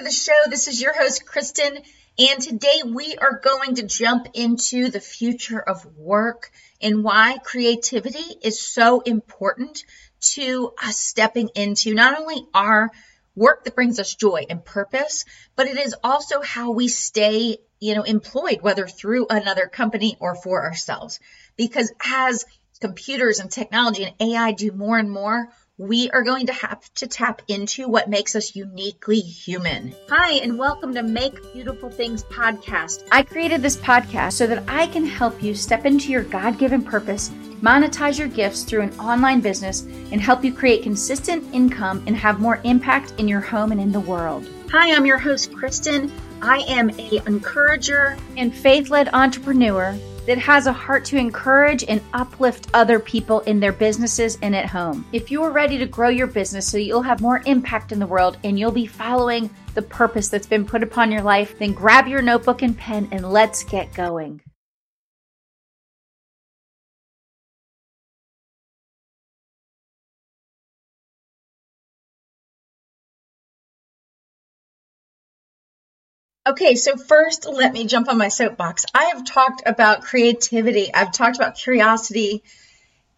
to the show. This is your host, Kristen, and today we are going to jump into the future of work and why creativity is so important to us stepping into not only our work that brings us joy and purpose, but it is also how we stay, you know, employed, whether through another company or for ourselves. Because as computers and technology and AI do more and more, we are going to have to tap into what makes us uniquely human. Hi, and welcome to Make Beautiful Things podcast. I created this podcast so that I can help you step into your God given purpose, monetize your gifts through an online business, and help you create consistent income and have more impact in your home and in the world. Hi, I'm your host, Kristen. I am a encourager and faith-led entrepreneur that has a heart to encourage and uplift other people in their businesses and at home. If you are ready to grow your business so you'll have more impact in the world and you'll be following the purpose that's been put upon your life, then grab your notebook and pen and let's get going. Okay, so first, let me jump on my soapbox. I have talked about creativity, I've talked about curiosity,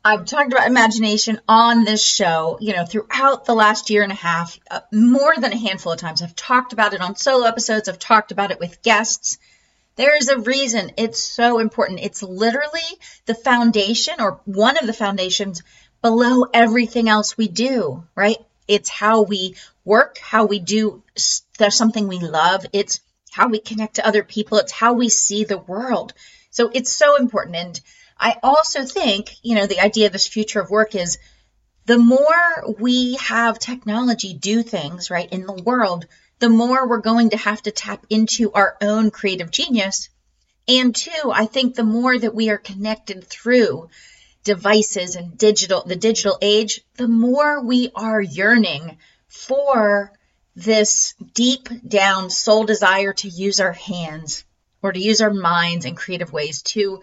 I've talked about imagination on this show, you know, throughout the last year and a half, uh, more than a handful of times. I've talked about it on solo episodes, I've talked about it with guests. There's a reason it's so important. It's literally the foundation or one of the foundations below everything else we do, right? It's how we work, how we do something we love. It's how we connect to other people, it's how we see the world. So it's so important. And I also think, you know, the idea of this future of work is the more we have technology do things, right, in the world, the more we're going to have to tap into our own creative genius. And two, I think the more that we are connected through devices and digital, the digital age, the more we are yearning for this deep down soul desire to use our hands or to use our minds in creative ways to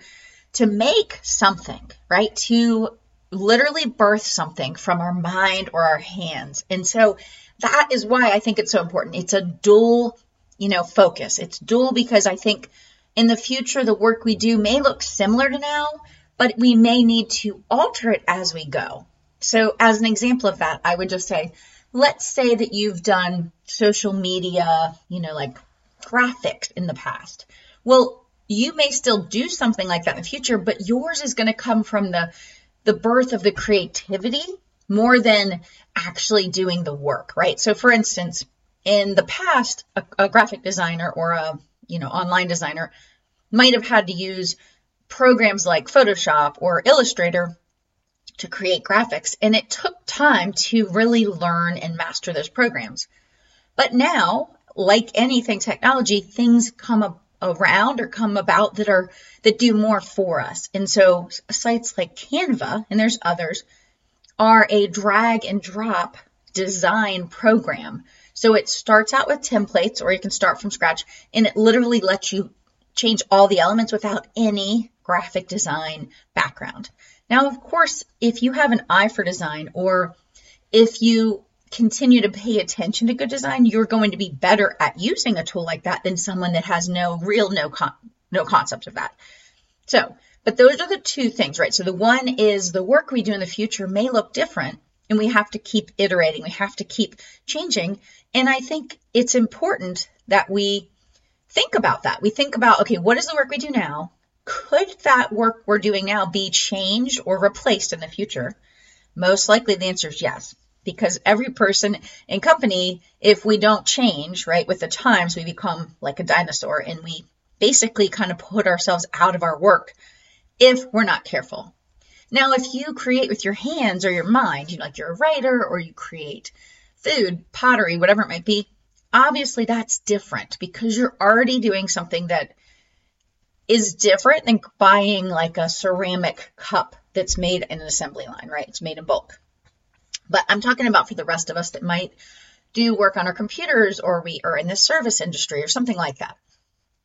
to make something, right? To literally birth something from our mind or our hands. And so that is why I think it's so important. It's a dual, you know, focus. It's dual because I think in the future the work we do may look similar to now, but we may need to alter it as we go. So as an example of that, I would just say let's say that you've done social media, you know, like graphics in the past. Well, you may still do something like that in the future, but yours is going to come from the the birth of the creativity more than actually doing the work, right? So for instance, in the past, a, a graphic designer or a, you know, online designer might have had to use programs like Photoshop or Illustrator to create graphics, and it took time to really learn and master those programs. But now, like anything technology, things come around or come about that are that do more for us. And so sites like Canva, and there's others, are a drag and drop design program. So it starts out with templates, or you can start from scratch, and it literally lets you change all the elements without any graphic design background. Now, of course, if you have an eye for design or if you continue to pay attention to good design, you're going to be better at using a tool like that than someone that has no real no con- no concept of that. So, but those are the two things, right? So the one is the work we do in the future may look different and we have to keep iterating. We have to keep changing. And I think it's important that we think about that. We think about, okay, what is the work we do now? Could that work we're doing now be changed or replaced in the future? Most likely the answer is yes, because every person and company, if we don't change, right, with the times, we become like a dinosaur and we basically kind of put ourselves out of our work if we're not careful. Now, if you create with your hands or your mind, you know, like you're a writer or you create food, pottery, whatever it might be, obviously that's different because you're already doing something that is different than buying like a ceramic cup that's made in an assembly line, right? It's made in bulk. But I'm talking about for the rest of us that might do work on our computers or we are in the service industry or something like that.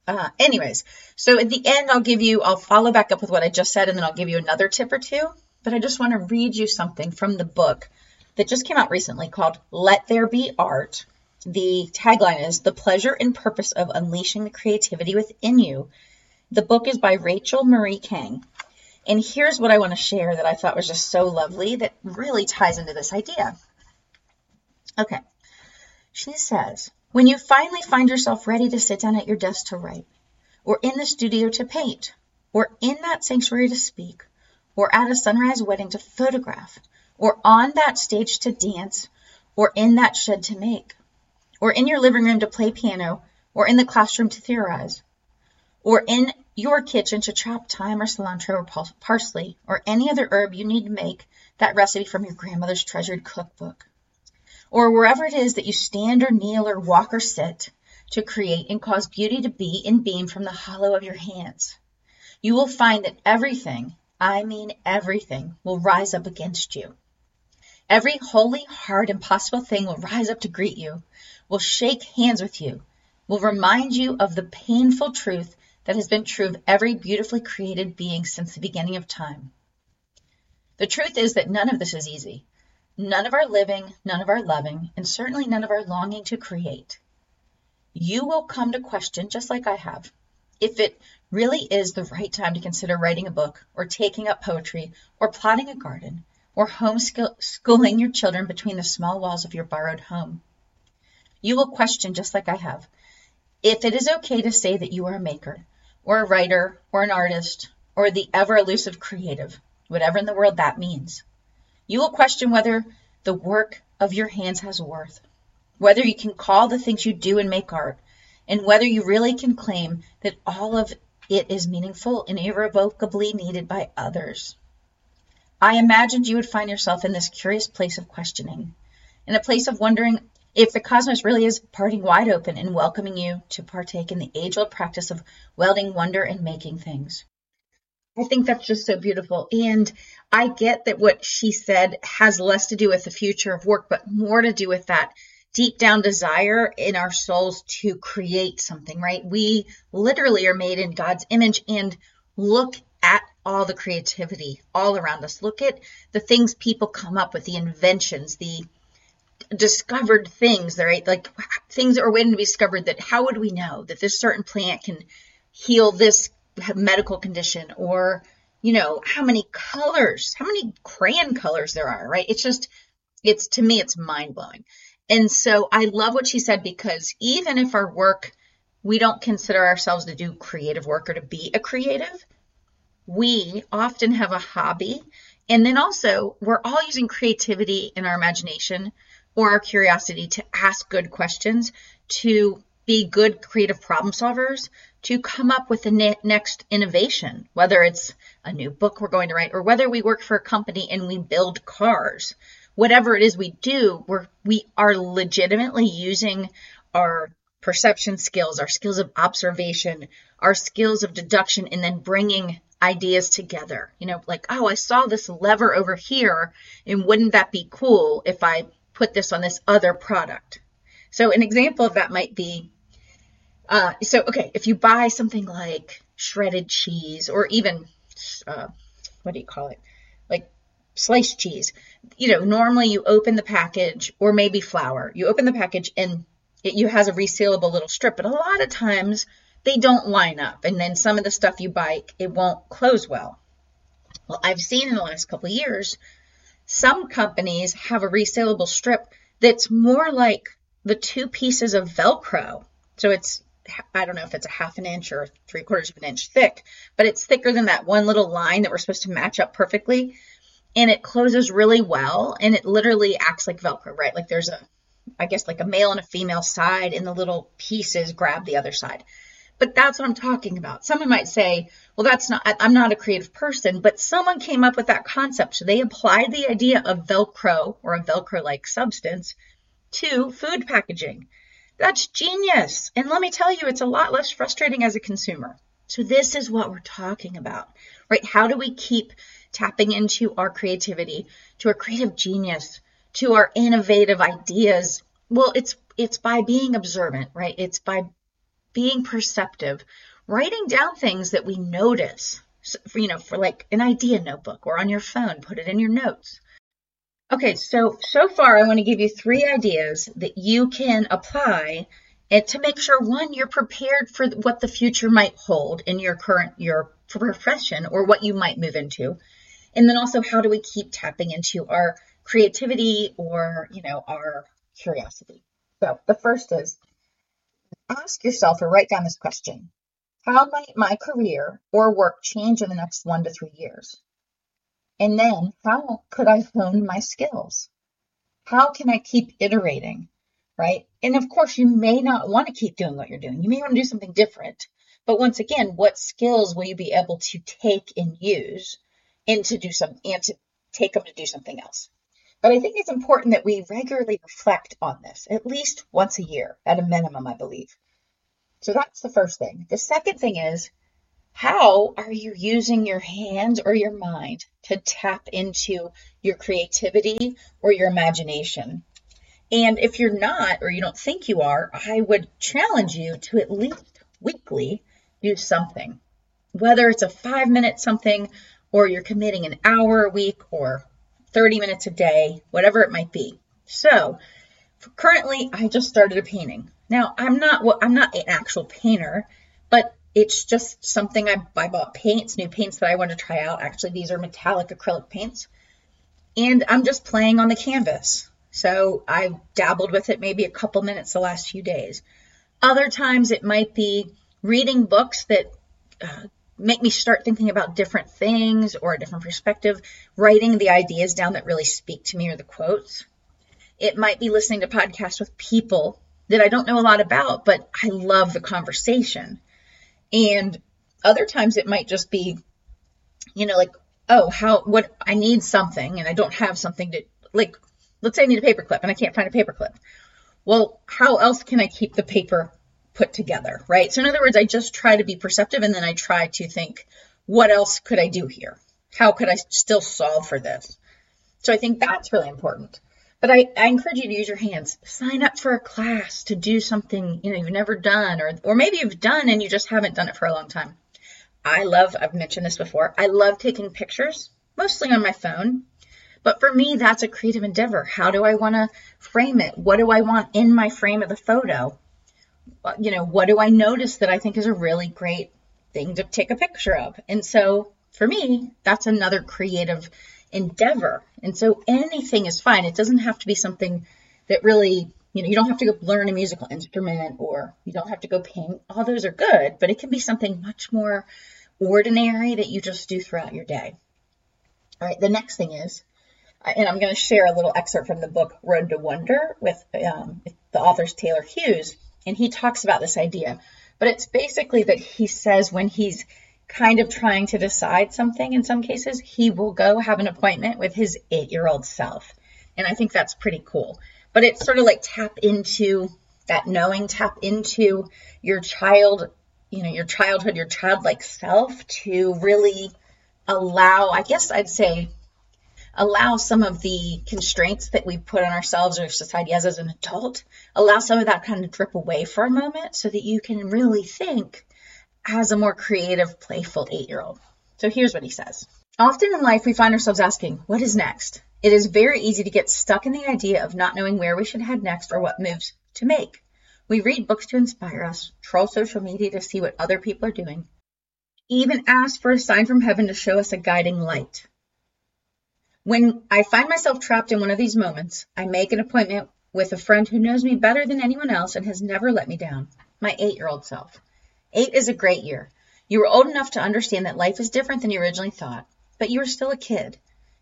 Uh, anyways, so at the end, I'll give you, I'll follow back up with what I just said and then I'll give you another tip or two. But I just want to read you something from the book that just came out recently called Let There Be Art The tagline is The Pleasure and Purpose of Unleashing the Creativity Within You. The book is by Rachel Marie Kang. And here's what I want to share that I thought was just so lovely that really ties into this idea. Okay. She says, when you finally find yourself ready to sit down at your desk to write, or in the studio to paint, or in that sanctuary to speak, or at a sunrise wedding to photograph, or on that stage to dance, or in that shed to make, or in your living room to play piano, or in the classroom to theorize, or in your kitchen to chop thyme or cilantro or parsley, or any other herb you need to make that recipe from your grandmother's treasured cookbook, or wherever it is that you stand or kneel or walk or sit to create and cause beauty to be and beam from the hollow of your hands. You will find that everything, I mean everything, will rise up against you. Every holy, hard, impossible thing will rise up to greet you, will shake hands with you, will remind you of the painful truth that has been true of every beautifully created being since the beginning of time. The truth is that none of this is easy. None of our living, none of our loving, and certainly none of our longing to create. You will come to question, just like I have, if it really is the right time to consider writing a book, or taking up poetry, or plotting a garden, or homeschooling your children between the small walls of your borrowed home. You will question, just like I have, if it is okay to say that you are a maker, or a writer, or an artist, or the ever elusive creative, whatever in the world that means. You will question whether the work of your hands has worth, whether you can call the things you do and make art, and whether you really can claim that all of it is meaningful and irrevocably needed by others. I imagined you would find yourself in this curious place of questioning, in a place of wondering if the cosmos really is parting wide open and welcoming you to partake in the age old practice of welding wonder and making things. I think that's just so beautiful. And I get that what she said has less to do with the future of work, but more to do with that deep down desire in our souls to create something, right? We literally are made in God's image and look at all the creativity all around us. Look at the things people come up with, the inventions, the discovered things, right? Like things that are waiting to be discovered that how would we know that this certain plant can heal this medical condition or, you know, how many colors, how many crayon colors there are, right? It's just, it's to me, it's mind blowing. And so I love what she said because even if our work, we don't consider ourselves to do creative work or to be a creative, we often have a hobby. And then also, we're all using creativity in our imagination or our curiosity to ask good questions, to be good creative problem solvers, to come up with the ne- next innovation, whether it's a new book we're going to write or whether we work for a company and we build cars. Whatever it is we do, we're, we are legitimately using our perception skills, our skills of observation, our skills of deduction, and then bringing ideas together. You know, like, oh, I saw this lever over here, and wouldn't that be cool if I put this on this other product. So an example of that might be, uh, so okay, if you buy something like shredded cheese or even, uh, what do you call it? Like sliced cheese, you know, normally you open the package or maybe flour, you open the package and it has a resealable little strip, but a lot of times they don't line up. And then some of the stuff you buy, it won't close well. Well, I've seen in the last couple years some companies have a resalable strip that's more like the two pieces of Velcro. So it's, I don't know if it's a half an inch or three quarters of an inch thick, but it's thicker than that one little line that we're supposed to match up perfectly. And it closes really well and it literally acts like Velcro, right? Like there's a, I guess like a male and a female side and the little pieces grab the other side. But that's what I'm talking about. Someone might say, well, that's not, I'm not a creative person, but someone came up with that concept. So they applied the idea of Velcro or a Velcro like substance to food packaging. That's genius. And let me tell you, it's a lot less frustrating as a consumer. So this is what we're talking about, right? How do we keep tapping into our creativity, to our creative genius, to our innovative ideas? Well, it's it's by being observant, right? It's by being perceptive, writing down things that we notice, so, you know, for like an idea notebook or on your phone, put it in your notes. Okay, so so far I want to give you three ideas that you can apply and to make sure one you're prepared for what the future might hold in your current your profession or what you might move into. And then also how do we keep tapping into our creativity or, you know, our curiosity. So, the first is ask yourself or write down this question. How might my career or work change in the next 1 to 3 years? And then, how could I hone my skills? How can I keep iterating? Right? And of course, you may not want to keep doing what you're doing. You may want to do something different. But once again, what skills will you be able to take and use and to do some and to take them to do something else? But I think it's important that we regularly reflect on this, at least once a year, at a minimum, I believe. So that's the first thing. The second thing is how are you using your hands or your mind to tap into your creativity or your imagination? And if you're not, or you don't think you are, I would challenge you to at least weekly do something. Whether it's a five minute something, or you're committing an hour a week, or 30 minutes a day, whatever it might be. So currently, I just started a painting. Now, I'm not well, I'm not an actual painter, but it's just something I, I bought paints, new paints that I want to try out. Actually, these are metallic acrylic paints. And I'm just playing on the canvas. So I've dabbled with it maybe a couple minutes the last few days. Other times it might be reading books that uh, make me start thinking about different things or a different perspective, writing the ideas down that really speak to me or the quotes. It might be listening to podcasts with people that I don't know a lot about, but I love the conversation. And other times it might just be, you know, like, oh, how, what, I need something and I don't have something to, like, let's say I need a paperclip and I can't find a paperclip. Well, how else can I keep the paper put together, right? So in other words, I just try to be perceptive and then I try to think, what else could I do here? How could I still solve for this? So I think that's really important. But I, I encourage you to use your hands. Sign up for a class to do something you know you've never done, or or maybe you've done and you just haven't done it for a long time. I love, I've mentioned this before, I love taking pictures, mostly on my phone. But for me, that's a creative endeavor. How do I want to frame it? What do I want in my frame of the photo? You know, what do I notice that I think is a really great thing to take a picture of? And so for me, that's another creative endeavor. And so anything is fine. It doesn't have to be something that really, you know, you don't have to go learn a musical instrument or you don't have to go paint. All those are good, but it can be something much more ordinary that you just do throughout your day. All right, the next thing is, and I'm going to share a little excerpt from the book Road to Wonder with um, the author's Taylor Hughes. And he talks about this idea. But it's basically that he says when he's kind of trying to decide something in some cases, he will go have an appointment with his eight year old self. And I think that's pretty cool. But it's sort of like tap into that knowing, tap into your child, you know, your childhood, your childlike self to really allow, I guess I'd say, allow some of the constraints that we put on ourselves or society as as an adult, allow some of that kind of drip away for a moment so that you can really think as a more creative, playful eight year old. So here's what he says. Often in life, we find ourselves asking, what is next? It is very easy to get stuck in the idea of not knowing where we should head next or what moves to make. We read books to inspire us, troll social media to see what other people are doing, even ask for a sign from heaven to show us a guiding light. When I find myself trapped in one of these moments, I make an appointment with a friend who knows me better than anyone else and has never let me down my eight year old self. Eight is a great year. You are old enough to understand that life is different than you originally thought, but you are still a kid.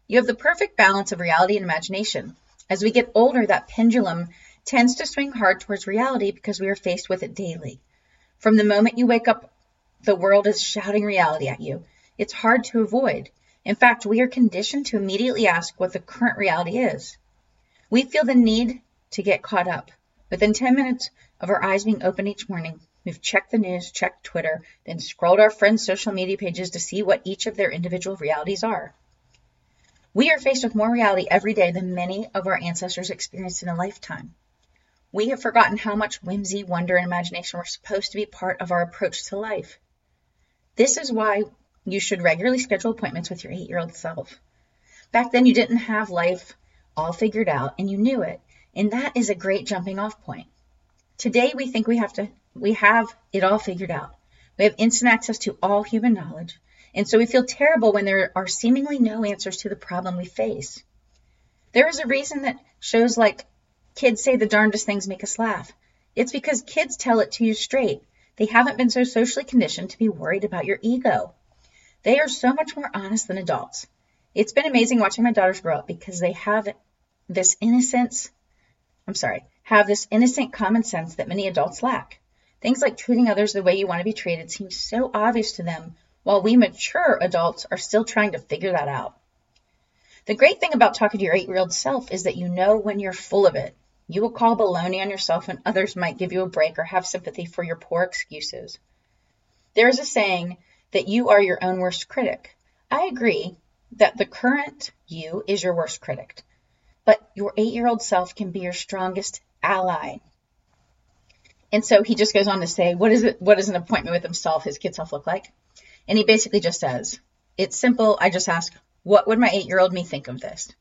You have the perfect balance of reality and imagination. As we get older, that pendulum tends to swing hard towards reality because we are faced with it daily. From the moment you wake up, the world is shouting reality at you. It's hard to avoid. In fact, we are conditioned to immediately ask what the current reality is. We feel the need to get caught up. Within 10 minutes of our eyes being open each morning, we've checked the news, checked Twitter, then scrolled our friends' social media pages to see what each of their individual realities are. We are faced with more reality every day than many of our ancestors experienced in a lifetime. We have forgotten how much whimsy, wonder, and imagination were supposed to be part of our approach to life. This is why you should regularly schedule appointments with your eight year old self. Back then, you didn't have life all figured out and you knew it. And that is a great jumping off point. Today we think we have to we have it all figured out. We have instant access to all human knowledge. And so we feel terrible when there are seemingly no answers to the problem we face. There is a reason that shows like kids say the darndest things make us laugh. It's because kids tell it to you straight. They haven't been so socially conditioned to be worried about your ego. They are so much more honest than adults. It's been amazing watching my daughters grow up because they have this innocence. I'm sorry, have this innocent common sense that many adults lack. Things like treating others the way you want to be treated seem so obvious to them, while we mature adults are still trying to figure that out. The great thing about talking to your eight year old self is that you know when you're full of it. You will call baloney on yourself, and others might give you a break or have sympathy for your poor excuses. There is a saying that you are your own worst critic. I agree that the current you is your worst critic, but your eight year old self can be your strongest ally. And so he just goes on to say, what is it, what does an appointment with himself, his kid self look like? And he basically just says, it's simple. I just ask, what would my eight year old me think of this?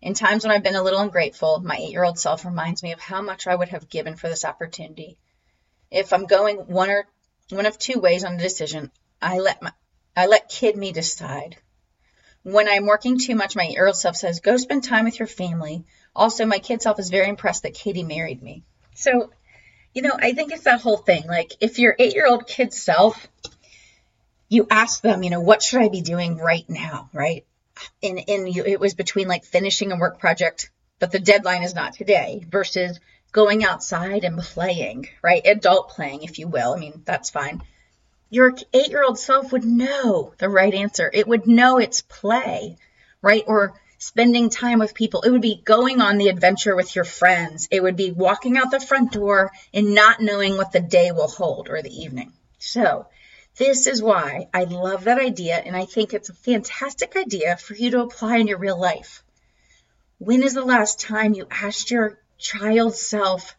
In times when I've been a little ungrateful, my eight year old self reminds me of how much I would have given for this opportunity. If I'm going one or one of two ways on a decision, I let my I let kid me decide. When I'm working too much, my year old self says, Go spend time with your family. Also, my kid self is very impressed that Katie married me. So, you know, I think it's that whole thing. Like, if your eight year old kid self, you ask them, you know, what should I be doing right now, right? And, and it was between like finishing a work project, but the deadline is not today, versus going outside and playing, right? Adult playing, if you will. I mean, that's fine your eight year old self would know the right answer. It would know it's play, right? Or spending time with people. It would be going on the adventure with your friends. It would be walking out the front door and not knowing what the day will hold or the evening. So, this is why I love that idea and I think it's a fantastic idea for you to apply in your real life. When is the last time you asked your child self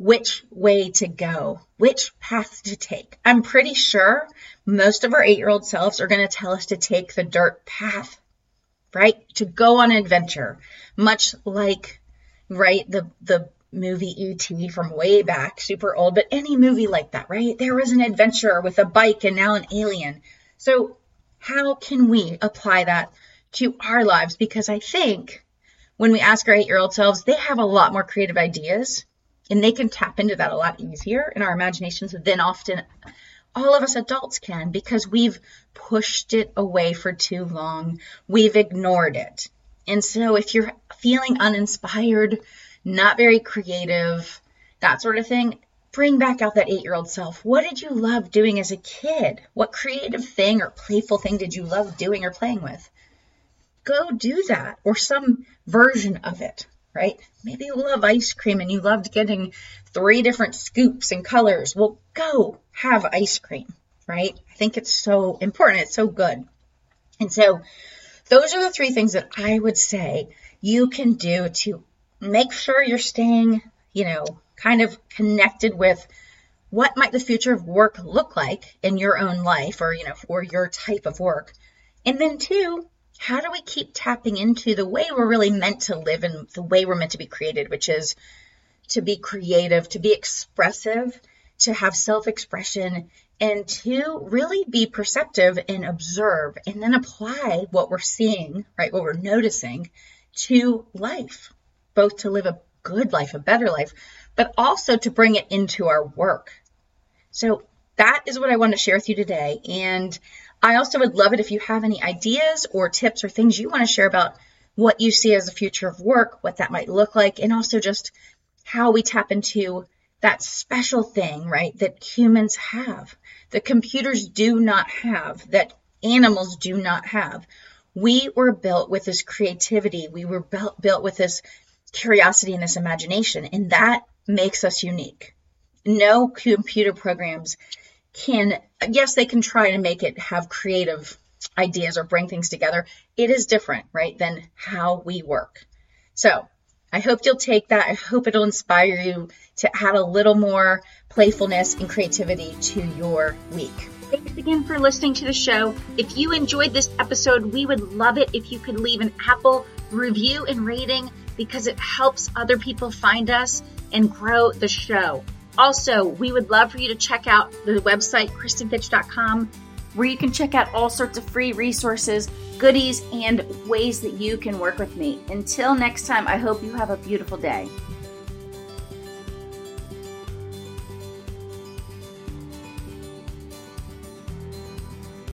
which way to go, which path to take. I'm pretty sure most of our eight year old selves are going to tell us to take the dirt path, right? To go on an adventure, much like, right, the, the movie E.T. from way back, super old, but any movie like that, right? There was an adventure with a bike and now an alien. So, how can we apply that to our lives? Because I think when we ask our eight year old selves, they have a lot more creative ideas and they can tap into that a lot easier in our imaginations than often all of us adults can because we've pushed it away for too long. We've ignored it. And so if you're feeling uninspired, not very creative, that sort of thing, bring back out that eight year old self. What did you love doing as a kid? What creative thing or playful thing did you love doing or playing with? Go do that or some version of it right? Maybe you love ice cream and you loved getting three different scoops and colors. Well, go have ice cream, right? I think it's so important. It's so good. And so, those are the three things that I would say you can do to make sure you're staying, you know, kind of connected with what might the future of work look like in your own life or, you know, for your type of work. And then, two, how do we keep tapping into the way we're really meant to live and the way we're meant to be created, which is to be creative, to be expressive, to have self expression, and to really be perceptive and observe and then apply what we're seeing, right, what we're noticing to life, both to live a good life, a better life, but also to bring it into our work. So that is what I want to share with you today. And I also would love it if you have any ideas or tips or things you want to share about what you see as the future of work, what that might look like, and also just how we tap into that special thing, right, that humans have, that computers do not have, that animals do not have. We were built with this creativity. We were built, built with this curiosity and this imagination, and that makes us unique. No computer programs can, yes, they can try to make it have creative ideas or bring things together. It is different, right, than how we work. So I hope you'll take that. I hope it'll inspire you to add a little more playfulness and creativity to your week. Thanks again for listening to the show. If you enjoyed this episode, we would love it if you could leave an Apple review and rating because it helps other people find us and grow the show. Also, we would love for you to check out the website, KristenFitch.com, where you can check out all sorts of free resources, goodies, and ways that you can work with me. Until next time, I hope you have a beautiful day.